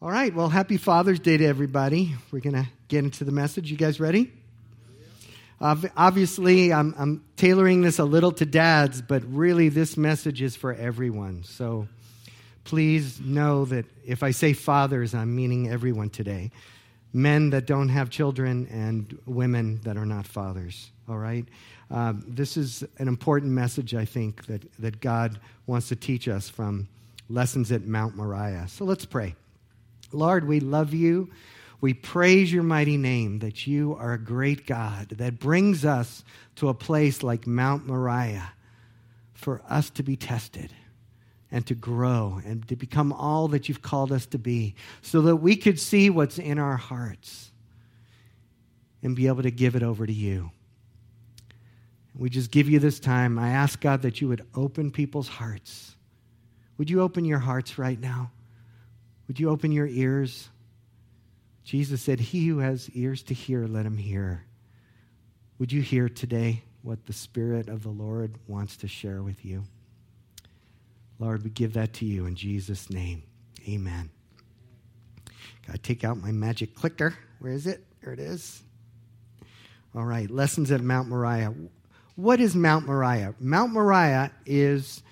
All right, well, happy Father's Day to everybody. We're going to get into the message. You guys ready? obviously, I'm, I'm tailoring this a little to dads, but really, this message is for everyone. So please know that if I say fathers, I'm meaning everyone today men that don't have children and women that are not fathers. All right? Um, this is an important message, I think, that, that God wants to teach us from lessons at Mount Moriah. So let's pray. Lord, we love you. We praise your mighty name that you are a great God that brings us to a place like Mount Moriah for us to be tested and to grow and to become all that you've called us to be so that we could see what's in our hearts and be able to give it over to you. We just give you this time. I ask God that you would open people's hearts. Would you open your hearts right now? Would you open your ears? Jesus said, He who has ears to hear, let him hear. Would you hear today what the Spirit of the Lord wants to share with you? Lord, we give that to you in Jesus' name. Amen. Got to take out my magic clicker. Where is it? There it is. All right, lessons at Mount Moriah. What is Mount Moriah? Mount Moriah is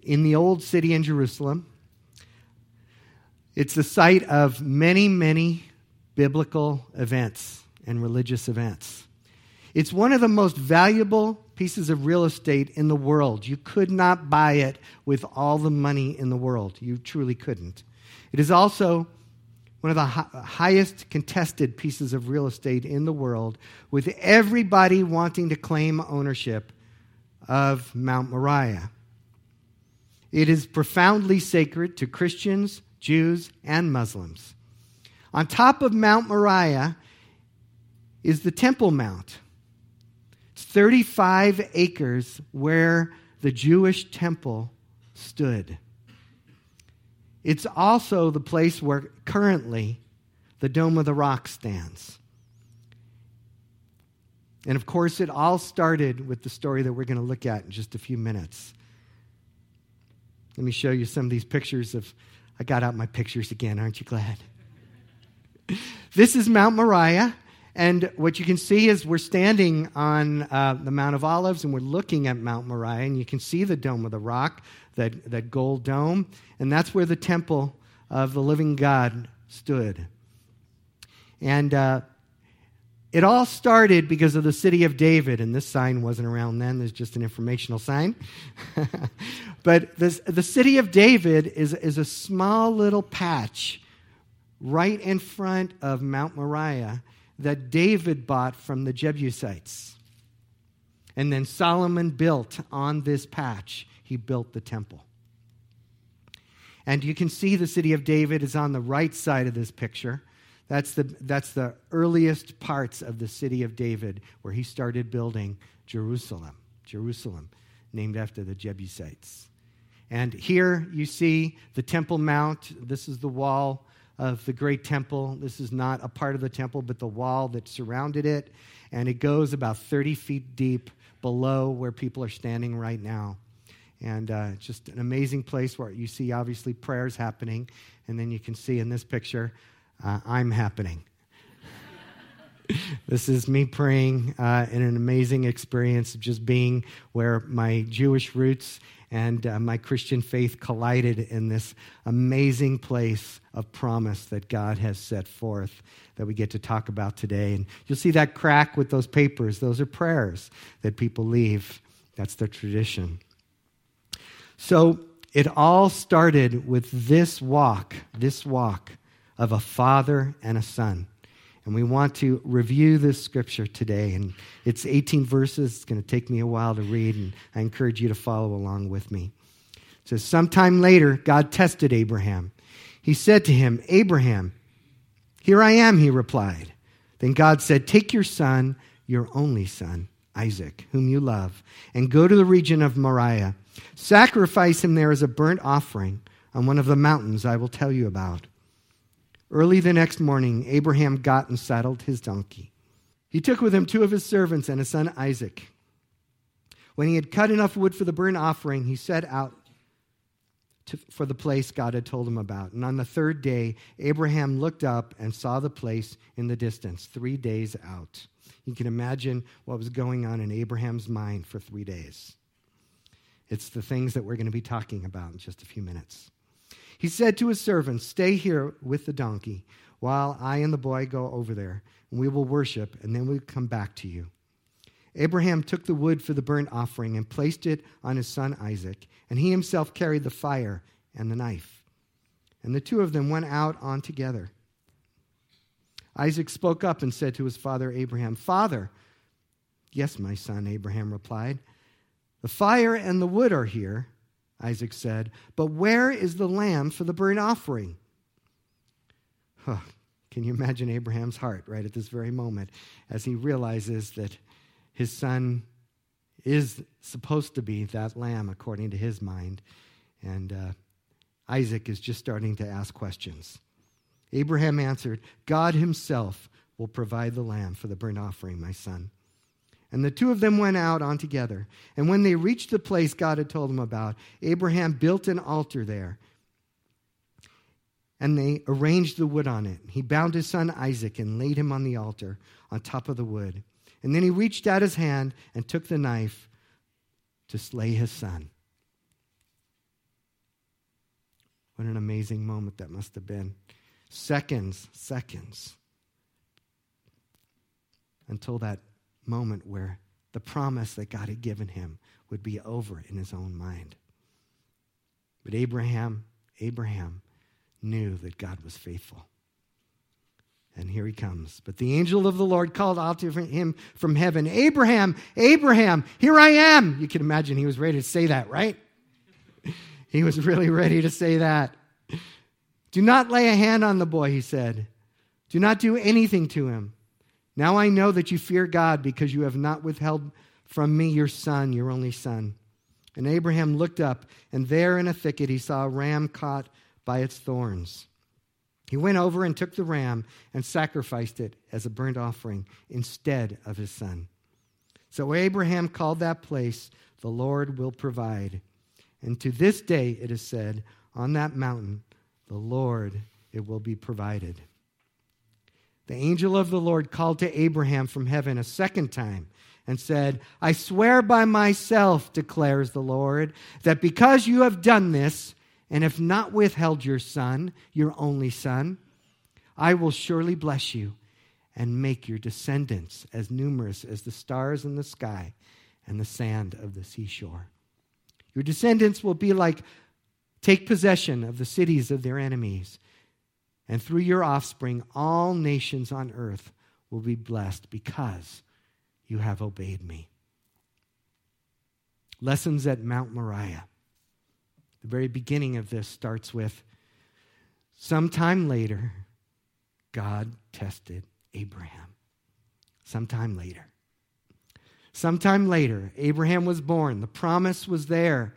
in the old city in Jerusalem. It's the site of many, many biblical events and religious events. It's one of the most valuable pieces of real estate in the world. You could not buy it with all the money in the world. You truly couldn't. It is also one of the highest contested pieces of real estate in the world, with everybody wanting to claim ownership of Mount Moriah. It is profoundly sacred to Christians, Jews, and Muslims. On top of Mount Moriah is the Temple Mount. It's 35 acres where the Jewish temple stood. It's also the place where currently the Dome of the Rock stands. And of course, it all started with the story that we're going to look at in just a few minutes. Let me show you some of these pictures of I got out my pictures again. Aren't you glad? this is Mount Moriah. And what you can see is we're standing on uh, the Mount of Olives and we're looking at Mount Moriah, and you can see the Dome of the Rock, that, that gold dome. And that's where the temple of the living God stood. And uh, it all started because of the city of David, and this sign wasn't around then, there's just an informational sign. but this, the city of David is, is a small little patch right in front of Mount Moriah that David bought from the Jebusites. And then Solomon built on this patch, he built the temple. And you can see the city of David is on the right side of this picture. That's the, that's the earliest parts of the city of David where he started building Jerusalem. Jerusalem, named after the Jebusites. And here you see the Temple Mount. This is the wall of the great temple. This is not a part of the temple, but the wall that surrounded it. And it goes about 30 feet deep below where people are standing right now. And uh, just an amazing place where you see obviously prayers happening. And then you can see in this picture, uh, I'm happening. this is me praying uh, in an amazing experience of just being where my Jewish roots and uh, my Christian faith collided in this amazing place of promise that God has set forth that we get to talk about today. And you'll see that crack with those papers. Those are prayers that people leave. That's their tradition. So it all started with this walk, this walk of a father and a son. And we want to review this scripture today. And it's 18 verses. It's going to take me a while to read, and I encourage you to follow along with me. It says, Sometime later, God tested Abraham. He said to him, Abraham, here I am, he replied. Then God said, Take your son, your only son, Isaac, whom you love, and go to the region of Moriah. Sacrifice him there as a burnt offering on one of the mountains I will tell you about. Early the next morning, Abraham got and saddled his donkey. He took with him two of his servants and his son Isaac. When he had cut enough wood for the burnt offering, he set out to, for the place God had told him about. And on the third day, Abraham looked up and saw the place in the distance, three days out. You can imagine what was going on in Abraham's mind for three days. It's the things that we're going to be talking about in just a few minutes. He said to his servants, Stay here with the donkey while I and the boy go over there, and we will worship, and then we'll come back to you. Abraham took the wood for the burnt offering and placed it on his son Isaac, and he himself carried the fire and the knife. And the two of them went out on together. Isaac spoke up and said to his father Abraham, Father, yes, my son, Abraham replied. The fire and the wood are here, Isaac said, but where is the lamb for the burnt offering? Huh. Can you imagine Abraham's heart right at this very moment as he realizes that his son is supposed to be that lamb according to his mind? And uh, Isaac is just starting to ask questions. Abraham answered, God himself will provide the lamb for the burnt offering, my son. And the two of them went out on together. And when they reached the place God had told them about, Abraham built an altar there. And they arranged the wood on it. He bound his son Isaac and laid him on the altar on top of the wood. And then he reached out his hand and took the knife to slay his son. What an amazing moment that must have been. Seconds, seconds until that moment where the promise that God had given him would be over in his own mind. But Abraham, Abraham knew that God was faithful. And here he comes. But the angel of the Lord called out to him from heaven, Abraham, Abraham, here I am. You can imagine he was ready to say that, right? he was really ready to say that. Do not lay a hand on the boy, he said. Do not do anything to him. Now I know that you fear God because you have not withheld from me your son, your only son. And Abraham looked up, and there in a thicket he saw a ram caught by its thorns. He went over and took the ram and sacrificed it as a burnt offering instead of his son. So Abraham called that place, The Lord will provide. And to this day it is said, On that mountain, the Lord it will be provided. The angel of the Lord called to Abraham from heaven a second time and said, I swear by myself, declares the Lord, that because you have done this and have not withheld your son, your only son, I will surely bless you and make your descendants as numerous as the stars in the sky and the sand of the seashore. Your descendants will be like take possession of the cities of their enemies and through your offspring, all nations on earth will be blessed because you have obeyed me. Lessons at Mount Moriah. The very beginning of this starts with sometime later, God tested Abraham. Sometime later. Sometime later, Abraham was born. The promise was there.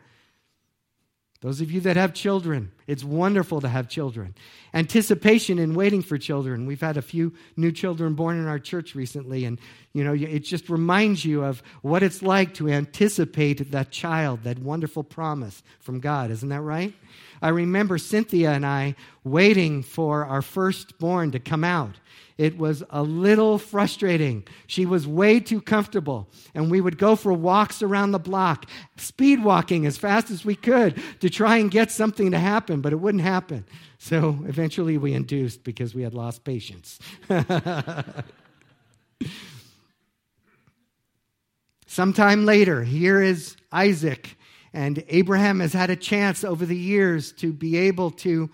Those of you that have children, it's wonderful to have children. Anticipation and waiting for children. We've had a few new children born in our church recently, and you know, it just reminds you of what it's like to anticipate that child, that wonderful promise from God. Isn't that right? I remember Cynthia and I waiting for our firstborn to come out. It was a little frustrating. She was way too comfortable. And we would go for walks around the block, speed walking as fast as we could to try and get something to happen, but it wouldn't happen. So eventually we induced because we had lost patience. Sometime later, here is Isaac. And Abraham has had a chance over the years to be able to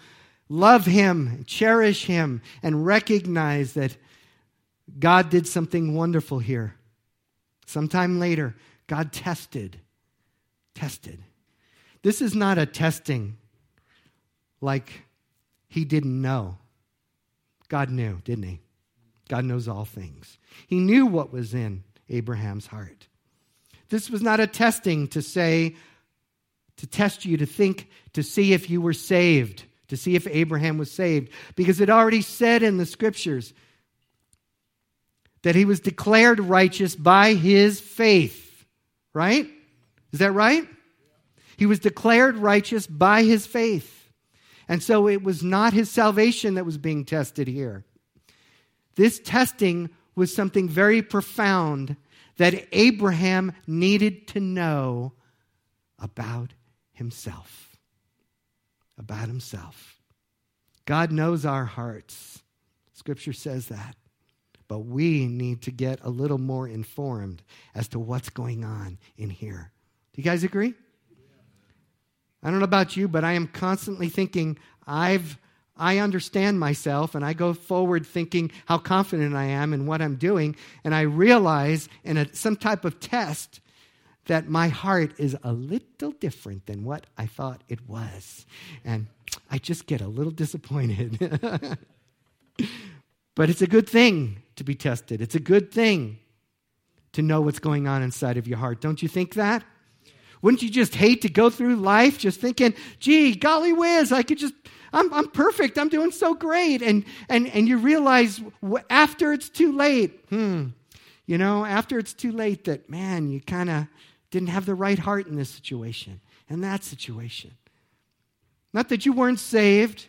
love him, cherish him, and recognize that God did something wonderful here. Sometime later, God tested. Tested. This is not a testing like he didn't know. God knew, didn't he? God knows all things. He knew what was in Abraham's heart. This was not a testing to say, to test you, to think, to see if you were saved to see if Abraham was saved because it already said in the scriptures that he was declared righteous by his faith. Right? Is that right? He was declared righteous by his faith. And so it was not his salvation that was being tested here. This testing was something very profound that Abraham needed to know about himself. About himself. God knows our hearts. Scripture says that. But we need to get a little more informed as to what's going on in here. Do you guys agree? I don't know about you, but I am constantly thinking, I've I understand myself and I go forward thinking how confident I am in what I'm doing. And I realize in a, some type of test that my heart is a little different than what I thought it was. And I just get a little disappointed. but it's a good thing to be tested, it's a good thing to know what's going on inside of your heart. Don't you think that? Wouldn't you just hate to go through life just thinking, gee, golly whiz, I could just I'm, I'm perfect. I'm doing so great. And, and, and you realize after it's too late, hmm, you know, after it's too late that, man, you kind of didn't have the right heart in this situation and that situation. Not that you weren't saved,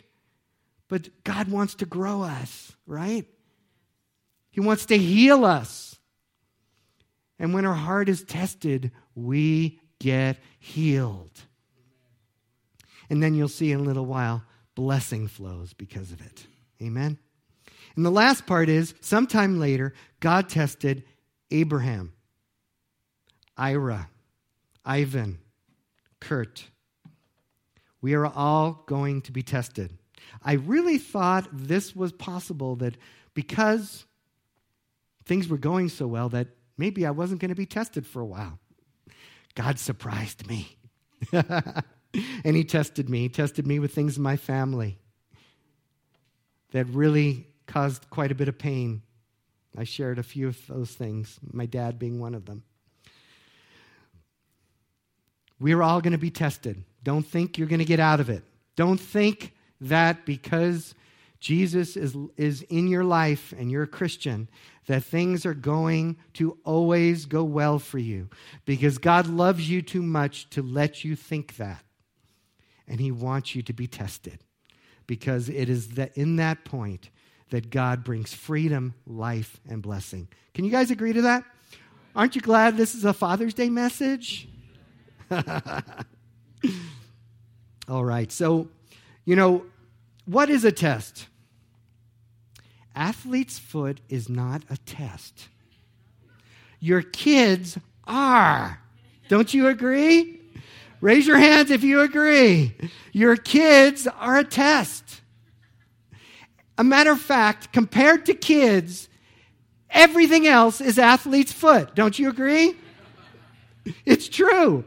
but God wants to grow us, right? He wants to heal us. And when our heart is tested, we get healed. And then you'll see in a little while blessing flows because of it. Amen? And the last part is sometime later, God tested Abraham, Ira, Ivan, Kurt. We are all going to be tested. I really thought this was possible that because things were going so well that maybe I wasn't going to be tested for a while. God surprised me. and he tested me. He tested me with things in my family that really caused quite a bit of pain. I shared a few of those things, my dad being one of them. We're all going to be tested. Don't think you're going to get out of it. Don't think that because Jesus is, is in your life and you're a Christian, that things are going to always go well for you. Because God loves you too much to let you think that and He wants you to be tested because it is that in that point that God brings freedom, life, and blessing. Can you guys agree to that? Aren't you glad this is a Father's Day message? All right. So, you know, what is a test? Athlete's foot is not a test. Your kids are. Don't you agree? Raise your hands if you agree. Your kids are a test. A matter of fact, compared to kids, everything else is athlete's foot. Don't you agree? It's true.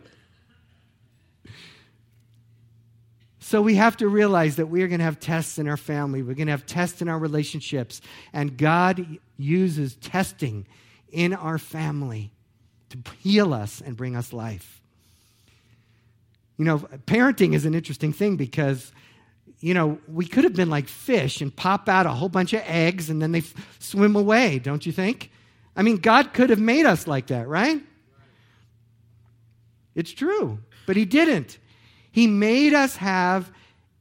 So we have to realize that we are going to have tests in our family. We're going to have tests in our relationships. And God uses testing in our family to heal us and bring us life. You know, parenting is an interesting thing because, you know, we could have been like fish and pop out a whole bunch of eggs and then they f- swim away, don't you think? I mean, God could have made us like that, right? It's true, but He didn't. He made us have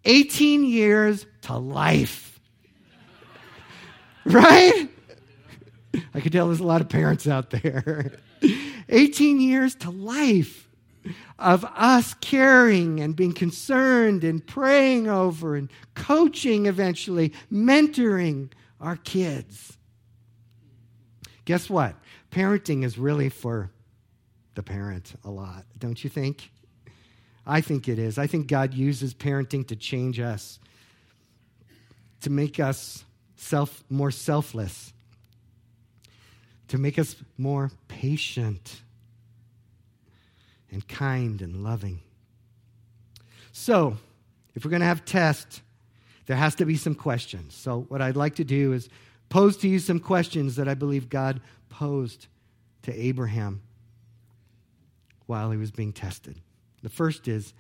18 years to life. right? I could tell there's a lot of parents out there. 18 years to life of us caring and being concerned and praying over and coaching eventually, mentoring our kids. Guess what? Parenting is really for the parent a lot, don't you think? I think it is. I think God uses parenting to change us, to make us self, more selfless, to make us more patient and kind and loving. So, if we're going to have tests, there has to be some questions. So, what I'd like to do is pose to you some questions that I believe God posed to Abraham while he was being tested. The first is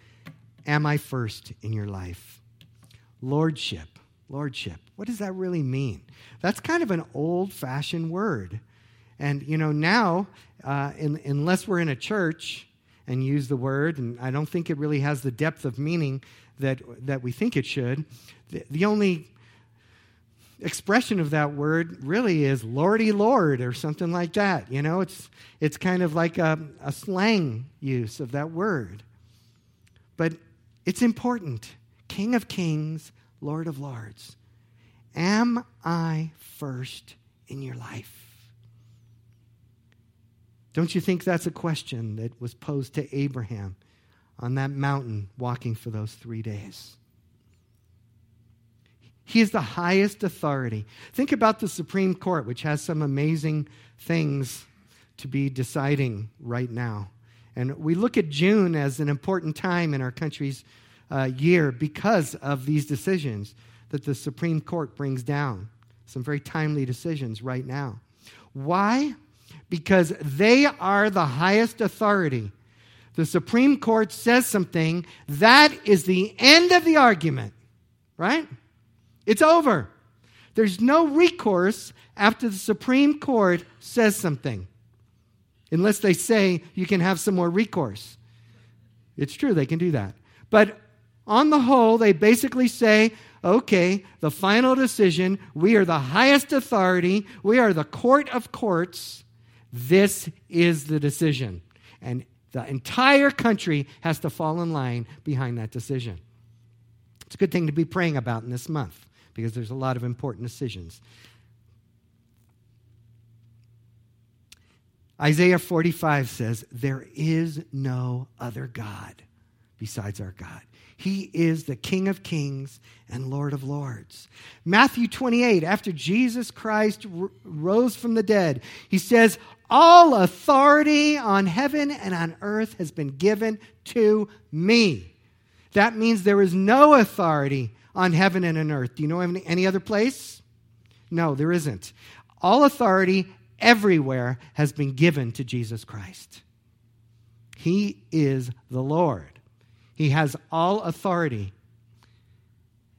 Am I first in your life? Lordship. Lordship. What does that really mean? That's kind of an old fashioned word. And, you know, now, uh, in, unless we're in a church, and use the word, and I don't think it really has the depth of meaning that, that we think it should. The, the only expression of that word really is Lordy Lord or something like that. You know, it's, it's kind of like a, a slang use of that word. But it's important. King of Kings, Lord of Lords. Am I first in your life? Don't you think that's a question that was posed to Abraham on that mountain walking for those three days? He is the highest authority. Think about the Supreme Court, which has some amazing things to be deciding right now. And we look at June as an important time in our country's uh, year because of these decisions that the Supreme Court brings down. Some very timely decisions right now. Why? Because they are the highest authority. The Supreme Court says something, that is the end of the argument, right? It's over. There's no recourse after the Supreme Court says something, unless they say you can have some more recourse. It's true, they can do that. But on the whole, they basically say, okay, the final decision, we are the highest authority, we are the court of courts. This is the decision. And the entire country has to fall in line behind that decision. It's a good thing to be praying about in this month because there's a lot of important decisions. Isaiah 45 says, There is no other God besides our God. He is the King of kings and Lord of lords. Matthew 28, after Jesus Christ r- rose from the dead, he says, All authority on heaven and on earth has been given to me. That means there is no authority on heaven and on earth. Do you know any, any other place? No, there isn't. All authority everywhere has been given to Jesus Christ. He is the Lord. He has all authority.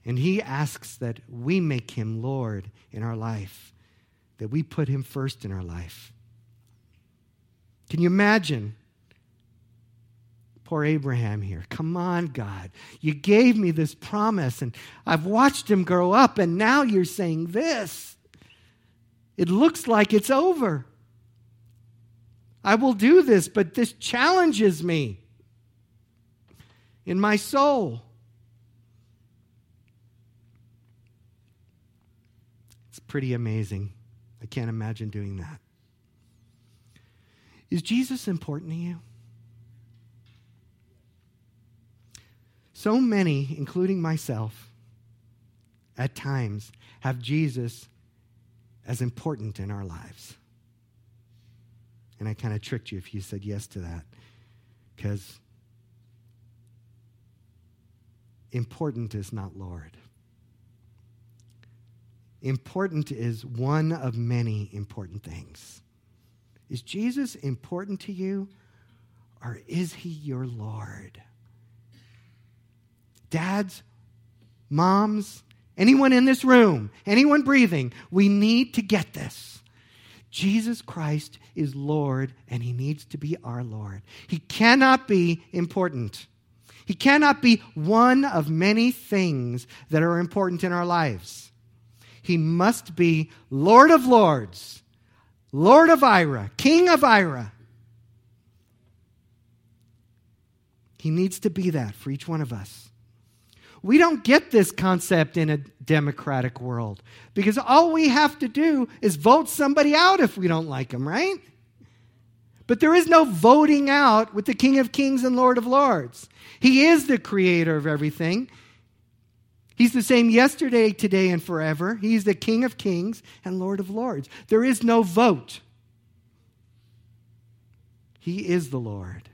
And he asks that we make him Lord in our life, that we put him first in our life. Can you imagine Poor Abraham here. Come on, God. You gave me this promise, and I've watched him grow up, and now you're saying this. It looks like it's over. I will do this, but this challenges me in my soul. It's pretty amazing. I can't imagine doing that. Is Jesus important to you? So many, including myself, at times have Jesus as important in our lives. And I kind of tricked you if you said yes to that. Because important is not Lord. Important is one of many important things. Is Jesus important to you, or is he your Lord? dads, moms, anyone in this room, anyone breathing, we need to get this. Jesus Christ is Lord, and He needs to be our Lord. He cannot be important. He cannot be one of many things that are important in our lives. He must be Lord of Lords, Lord of Ira, King of Ira. He needs to be that for each one of us. We don't get this concept in a democratic world because all we have to do is vote somebody out if we don't like them, right? But there is no voting out with the King of Kings and Lord of Lords. He is the creator of everything. He's the same yesterday, today, and forever. He's the King of Kings and Lord of Lords. There is no vote. He is the Lord.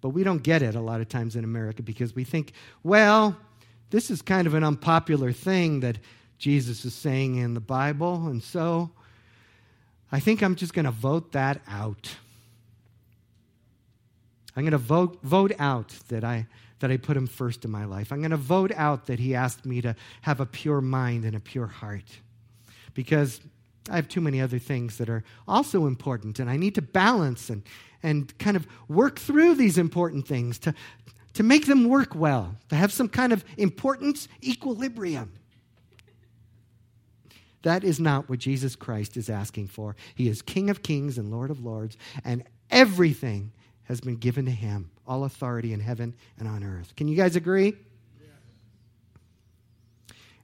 But we don't get it a lot of times in America because we think, well, this is kind of an unpopular thing that Jesus is saying in the Bible, and so I think I'm just going to vote that out. I'm going to vote, vote out that I, that I put him first in my life. I'm going to vote out that he asked me to have a pure mind and a pure heart. Because I have too many other things that are also important, and I need to balance and, and kind of work through these important things to, to make them work well, to have some kind of importance equilibrium. That is not what Jesus Christ is asking for. He is King of kings and Lord of lords, and everything has been given to him all authority in heaven and on earth. Can you guys agree?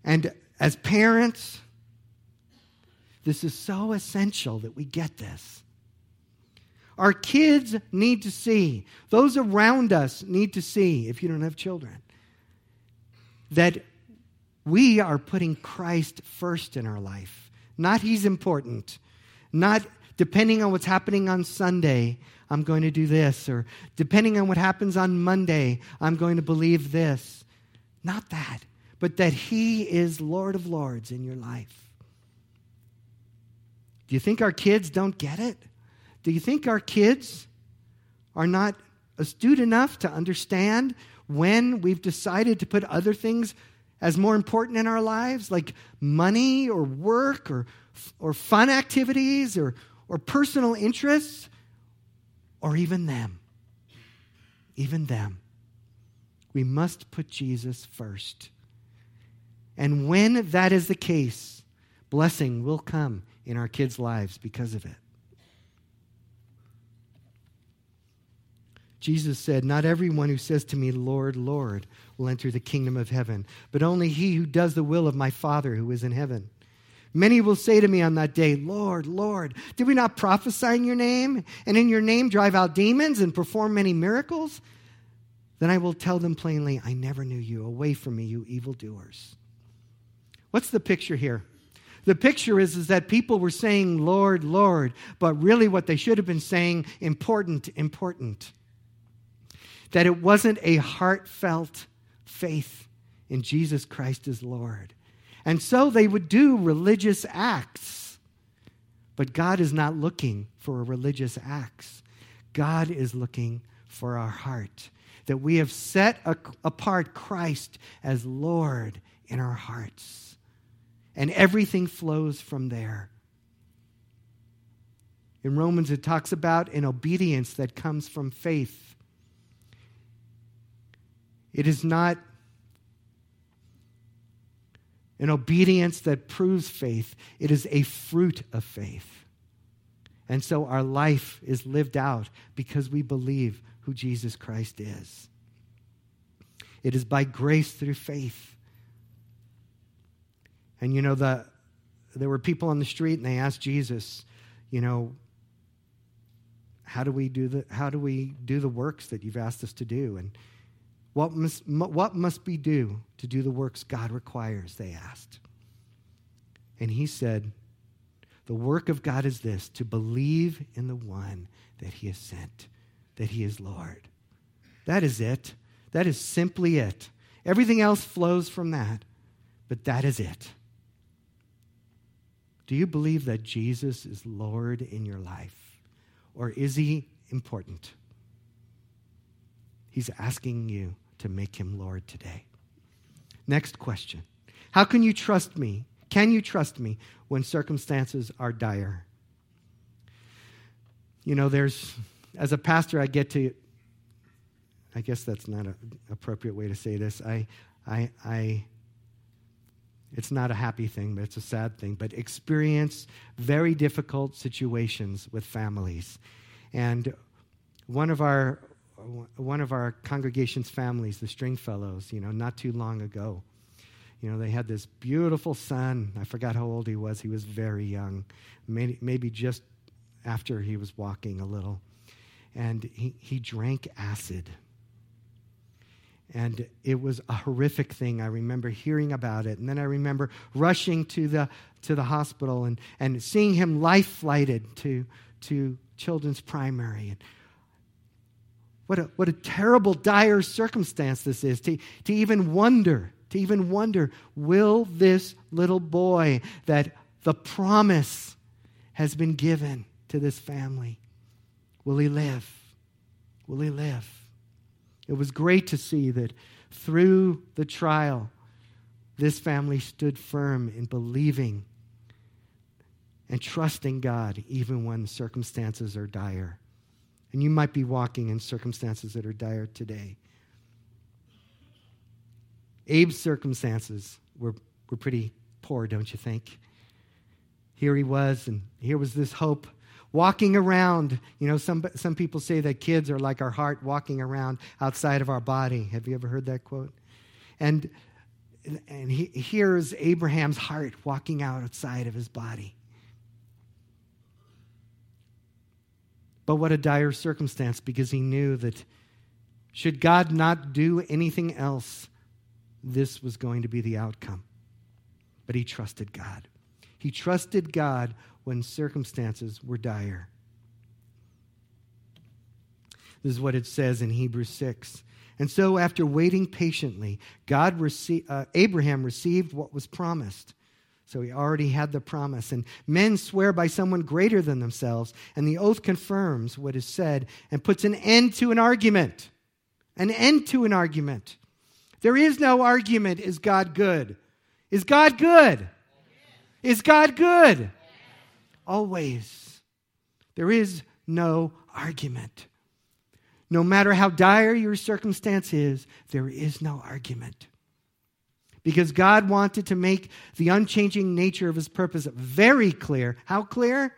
And as parents, this is so essential that we get this. Our kids need to see, those around us need to see, if you don't have children, that we are putting Christ first in our life. Not he's important, not depending on what's happening on Sunday, I'm going to do this, or depending on what happens on Monday, I'm going to believe this. Not that, but that he is Lord of Lords in your life. Do you think our kids don't get it? Do you think our kids are not astute enough to understand when we've decided to put other things as more important in our lives, like money or work or, or fun activities or, or personal interests, or even them? Even them. We must put Jesus first. And when that is the case, blessing will come in our kids' lives because of it. Jesus said, Not everyone who says to me, Lord, Lord, will enter the kingdom of heaven, but only he who does the will of my Father who is in heaven. Many will say to me on that day, Lord, Lord, did we not prophesy in your name, and in your name drive out demons and perform many miracles? Then I will tell them plainly, I never knew you. Away from me, you evildoers. What's the picture here? The picture is, is that people were saying, Lord, Lord, but really what they should have been saying, important, important. That it wasn't a heartfelt faith in Jesus Christ as Lord. And so they would do religious acts. But God is not looking for religious acts. God is looking for our heart. That we have set apart Christ as Lord in our hearts and everything flows from there. In Romans, it talks about an obedience that comes from faith. It is not an obedience that proves faith, it is a fruit of faith. And so our life is lived out because we believe who Jesus Christ is. It is by grace through faith. And you know, the, there were people on the street and they asked Jesus, you know, how do we do the, how do we do the works that you've asked us to do? And what must, what must we do to do the works God requires? They asked. And he said, The work of God is this to believe in the one that he has sent, that he is Lord. That is it. That is simply it. Everything else flows from that, but that is it. Do you believe that Jesus is Lord in your life? Or is he important? He's asking you to make him Lord today. Next question How can you trust me? Can you trust me when circumstances are dire? You know, there's, as a pastor, I get to, I guess that's not an appropriate way to say this. I, I, I it's not a happy thing, but it's a sad thing. But experience very difficult situations with families. And one of our one of our congregation's families, the Stringfellows, you know, not too long ago, you know, they had this beautiful son. I forgot how old he was. He was very young, maybe, just after he was walking a little. And he, he drank acid. And it was a horrific thing. I remember hearing about it. And then I remember rushing to the, to the hospital and, and seeing him life flighted to, to children's primary. And what a, what a terrible, dire circumstance this is to, to even wonder, to even wonder, will this little boy that the promise has been given to this family, will he live? Will he live? It was great to see that through the trial, this family stood firm in believing and trusting God even when circumstances are dire. And you might be walking in circumstances that are dire today. Abe's circumstances were, were pretty poor, don't you think? Here he was, and here was this hope walking around. You know, some, some people say that kids are like our heart walking around outside of our body. Have you ever heard that quote? And, and he, here's Abraham's heart walking out outside of his body. But what a dire circumstance because he knew that should God not do anything else, this was going to be the outcome. But he trusted God. He trusted God when circumstances were dire. This is what it says in Hebrews 6. And so, after waiting patiently, God rece- uh, Abraham received what was promised. So he already had the promise. And men swear by someone greater than themselves, and the oath confirms what is said and puts an end to an argument. An end to an argument. There is no argument. Is God good? Is God good? Is God good? Always. There is no argument. No matter how dire your circumstance is, there is no argument because God wanted to make the unchanging nature of his purpose very clear. How clear?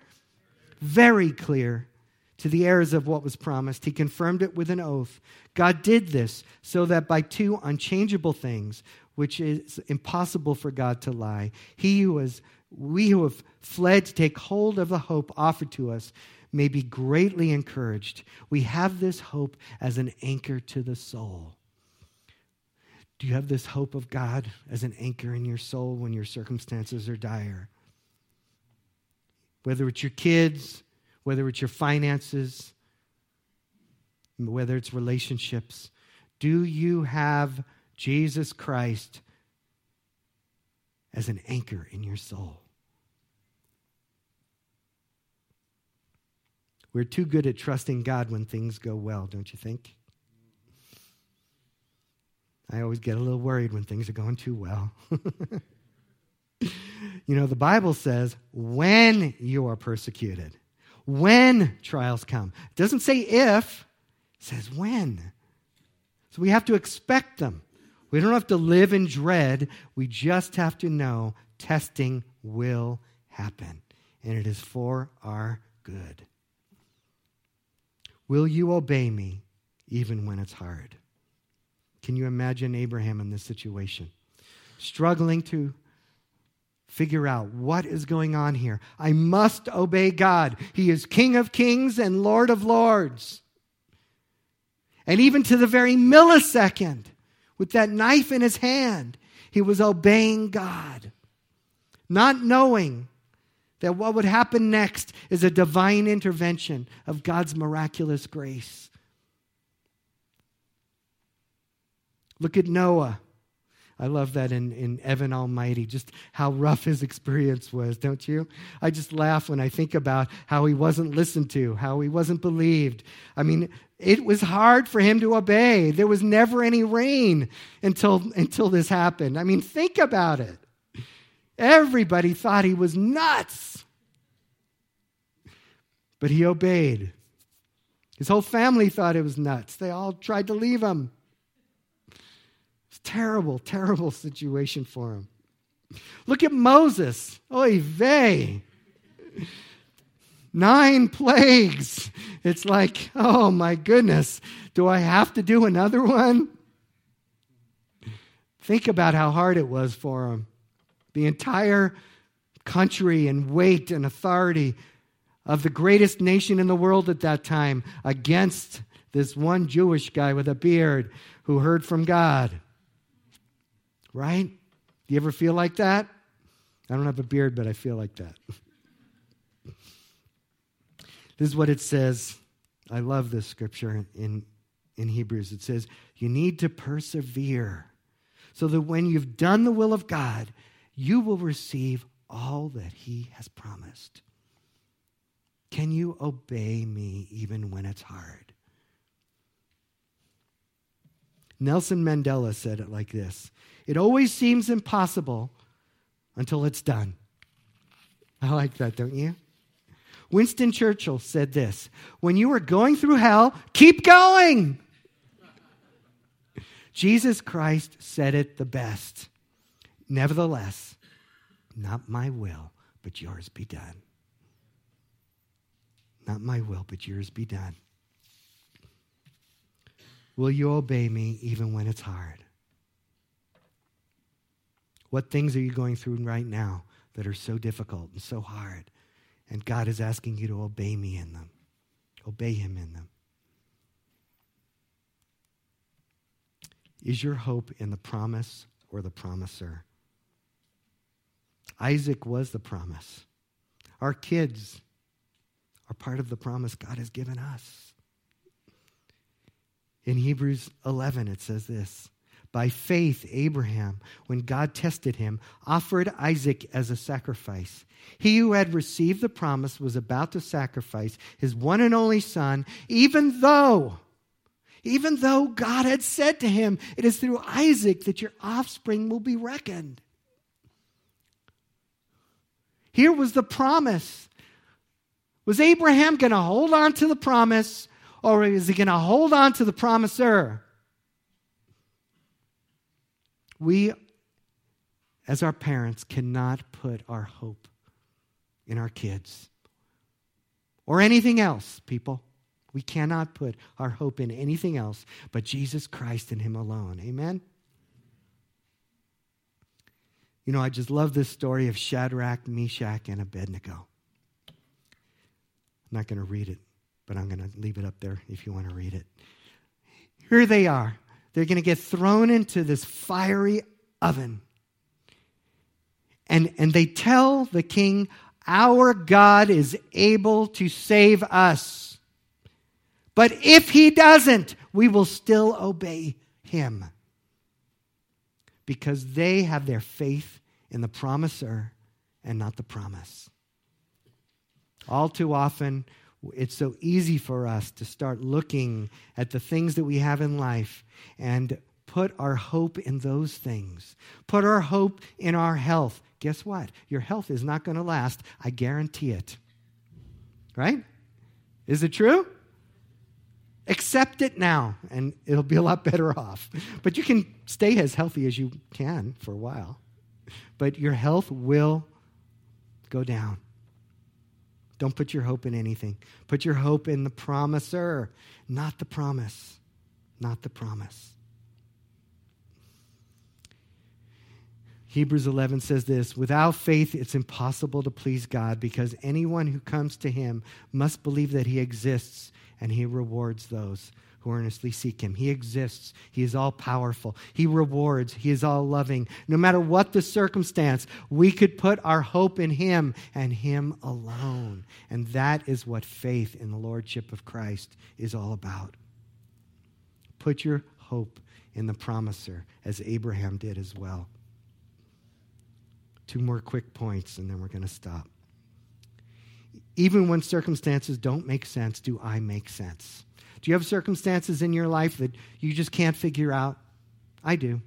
Very clear to the heirs of what was promised. He confirmed it with an oath. God did this so that by two unchangeable things, which is impossible for God to lie, he who was we who have fled to take hold of the hope offered to us may be greatly encouraged. We have this hope as an anchor to the soul. Do you have this hope of God as an anchor in your soul when your circumstances are dire? Whether it's your kids, whether it's your finances, whether it's relationships, do you have Jesus Christ as an anchor in your soul? We're too good at trusting God when things go well, don't you think? I always get a little worried when things are going too well. you know, the Bible says when you are persecuted, when trials come. It doesn't say if, it says when. So we have to expect them. We don't have to live in dread. We just have to know testing will happen, and it is for our good. Will you obey me even when it's hard? Can you imagine Abraham in this situation? Struggling to figure out what is going on here. I must obey God. He is King of kings and Lord of lords. And even to the very millisecond, with that knife in his hand, he was obeying God, not knowing that what would happen next is a divine intervention of God's miraculous grace. Look at Noah. I love that in, in Evan Almighty, just how rough his experience was, don't you? I just laugh when I think about how he wasn't listened to, how he wasn't believed. I mean, it was hard for him to obey. There was never any rain until, until this happened. I mean, think about it. Everybody thought he was nuts. But he obeyed. His whole family thought it was nuts. They all tried to leave him. It's terrible, terrible situation for him. Look at Moses. Oy vey. Nine plagues. It's like, oh my goodness, do I have to do another one? Think about how hard it was for him. The entire country and weight and authority of the greatest nation in the world at that time against this one Jewish guy with a beard who heard from God. Right? Do you ever feel like that? I don't have a beard, but I feel like that. this is what it says. I love this scripture in, in Hebrews. It says, You need to persevere so that when you've done the will of God, you will receive all that He has promised. Can you obey me even when it's hard? Nelson Mandela said it like this it always seems impossible until it's done. I like that, don't you? Winston Churchill said this When you are going through hell, keep going. Jesus Christ said it the best. Nevertheless, not my will, but yours be done. Not my will, but yours be done. Will you obey me even when it's hard? What things are you going through right now that are so difficult and so hard? And God is asking you to obey me in them, obey Him in them. Is your hope in the promise or the promiser? Isaac was the promise. Our kids are part of the promise God has given us. In Hebrews 11, it says this By faith, Abraham, when God tested him, offered Isaac as a sacrifice. He who had received the promise was about to sacrifice his one and only son, even though. Even though God had said to him, It is through Isaac that your offspring will be reckoned. Here was the promise. Was Abraham going to hold on to the promise or is he going to hold on to the promiser? We, as our parents, cannot put our hope in our kids or anything else, people. We cannot put our hope in anything else but Jesus Christ and Him alone. Amen? You know, I just love this story of Shadrach, Meshach, and Abednego. I'm not going to read it, but I'm going to leave it up there if you want to read it. Here they are. They're going to get thrown into this fiery oven. And, and they tell the king, Our God is able to save us. But if he doesn't, we will still obey him because they have their faith in the promiser and not the promise. All too often, it's so easy for us to start looking at the things that we have in life and put our hope in those things. Put our hope in our health. Guess what? Your health is not going to last. I guarantee it. Right? Is it true? Accept it now, and it'll be a lot better off. But you can stay as healthy as you can for a while. But your health will go down. Don't put your hope in anything. Put your hope in the promiser, not the promise. Not the promise. Hebrews 11 says this Without faith, it's impossible to please God because anyone who comes to him must believe that he exists and he rewards those who earnestly seek him. He exists. He is all powerful. He rewards. He is all loving. No matter what the circumstance, we could put our hope in him and him alone. And that is what faith in the lordship of Christ is all about. Put your hope in the promiser, as Abraham did as well. Two more quick points, and then we're going to stop. Even when circumstances don't make sense, do I make sense? Do you have circumstances in your life that you just can't figure out? I do.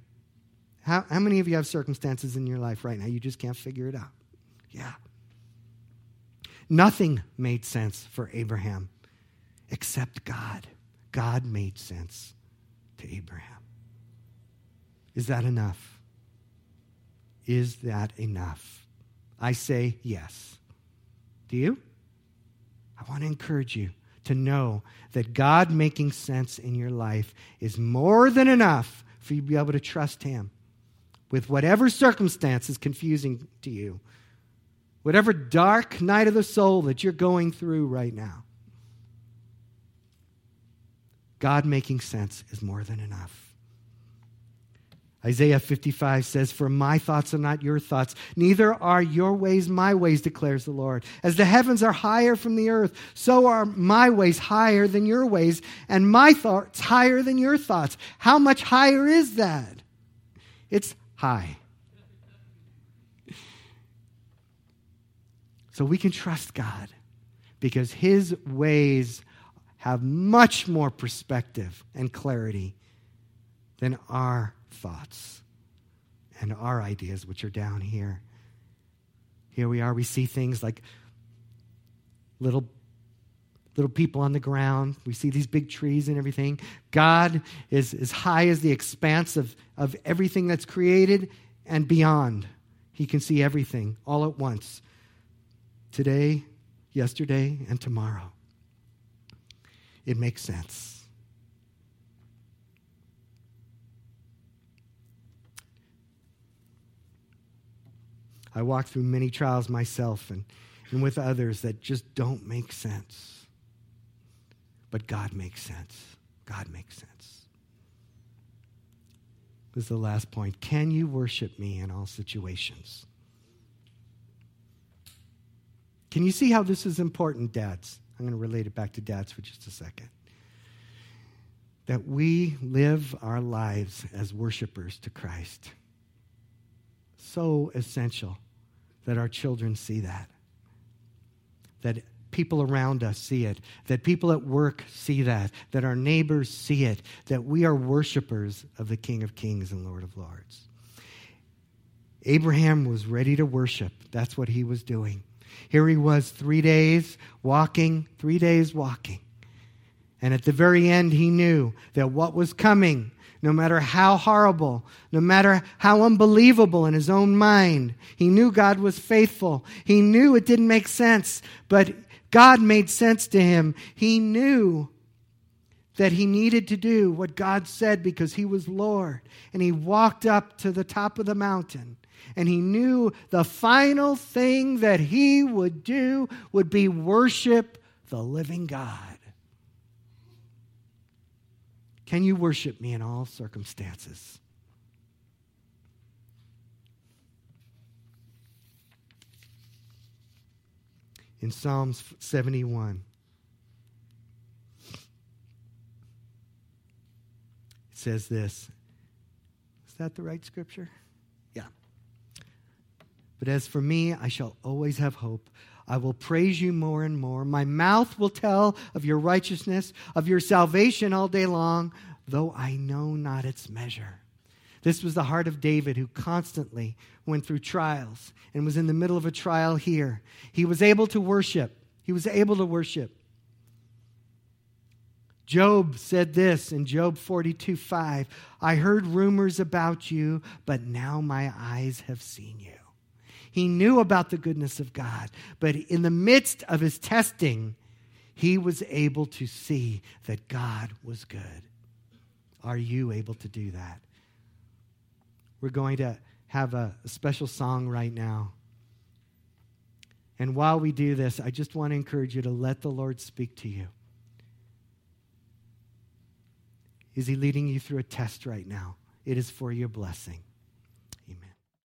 How, how many of you have circumstances in your life right now you just can't figure it out? Yeah. Nothing made sense for Abraham except God. God made sense to Abraham. Is that enough? Is that enough? I say yes. Do you? I want to encourage you to know that God making sense in your life is more than enough for you to be able to trust Him with whatever circumstance is confusing to you, whatever dark night of the soul that you're going through right now. God making sense is more than enough. Isaiah 55 says, For my thoughts are not your thoughts, neither are your ways my ways, declares the Lord. As the heavens are higher from the earth, so are my ways higher than your ways, and my thoughts higher than your thoughts. How much higher is that? It's high. So we can trust God because his ways have much more perspective and clarity than our thoughts and our ideas, which are down here. Here we are, we see things like little little people on the ground. We see these big trees and everything. God is as high as the expanse of, of everything that's created and beyond. He can see everything all at once today, yesterday, and tomorrow. It makes sense. I walk through many trials myself and, and with others that just don't make sense. But God makes sense. God makes sense. This is the last point. Can you worship me in all situations? Can you see how this is important, dads? I'm going to relate it back to dads for just a second. That we live our lives as worshipers to Christ. So essential that our children see that. That people around us see it, that people at work see that, that our neighbors see it, that we are worshipers of the King of Kings and Lord of Lords. Abraham was ready to worship. That's what he was doing. Here he was, three days walking, three days walking. And at the very end, he knew that what was coming, no matter how horrible, no matter how unbelievable in his own mind, he knew God was faithful. He knew it didn't make sense, but God made sense to him. He knew that he needed to do what God said because he was Lord. And he walked up to the top of the mountain. And he knew the final thing that he would do would be worship the living God. Can you worship me in all circumstances? in Psalms 71. It says this. Is that the right scripture? Yeah. But as for me, I shall always have hope. I will praise you more and more. My mouth will tell of your righteousness, of your salvation all day long, though I know not its measure. This was the heart of David, who constantly went through trials and was in the middle of a trial here. He was able to worship. He was able to worship. Job said this in Job 42 5 I heard rumors about you, but now my eyes have seen you. He knew about the goodness of God, but in the midst of his testing, he was able to see that God was good. Are you able to do that? We're going to have a, special song right now. And while we do this, I just want to encourage you to let the Lord speak to you. Is He leading you through a test right now? It is for your blessing.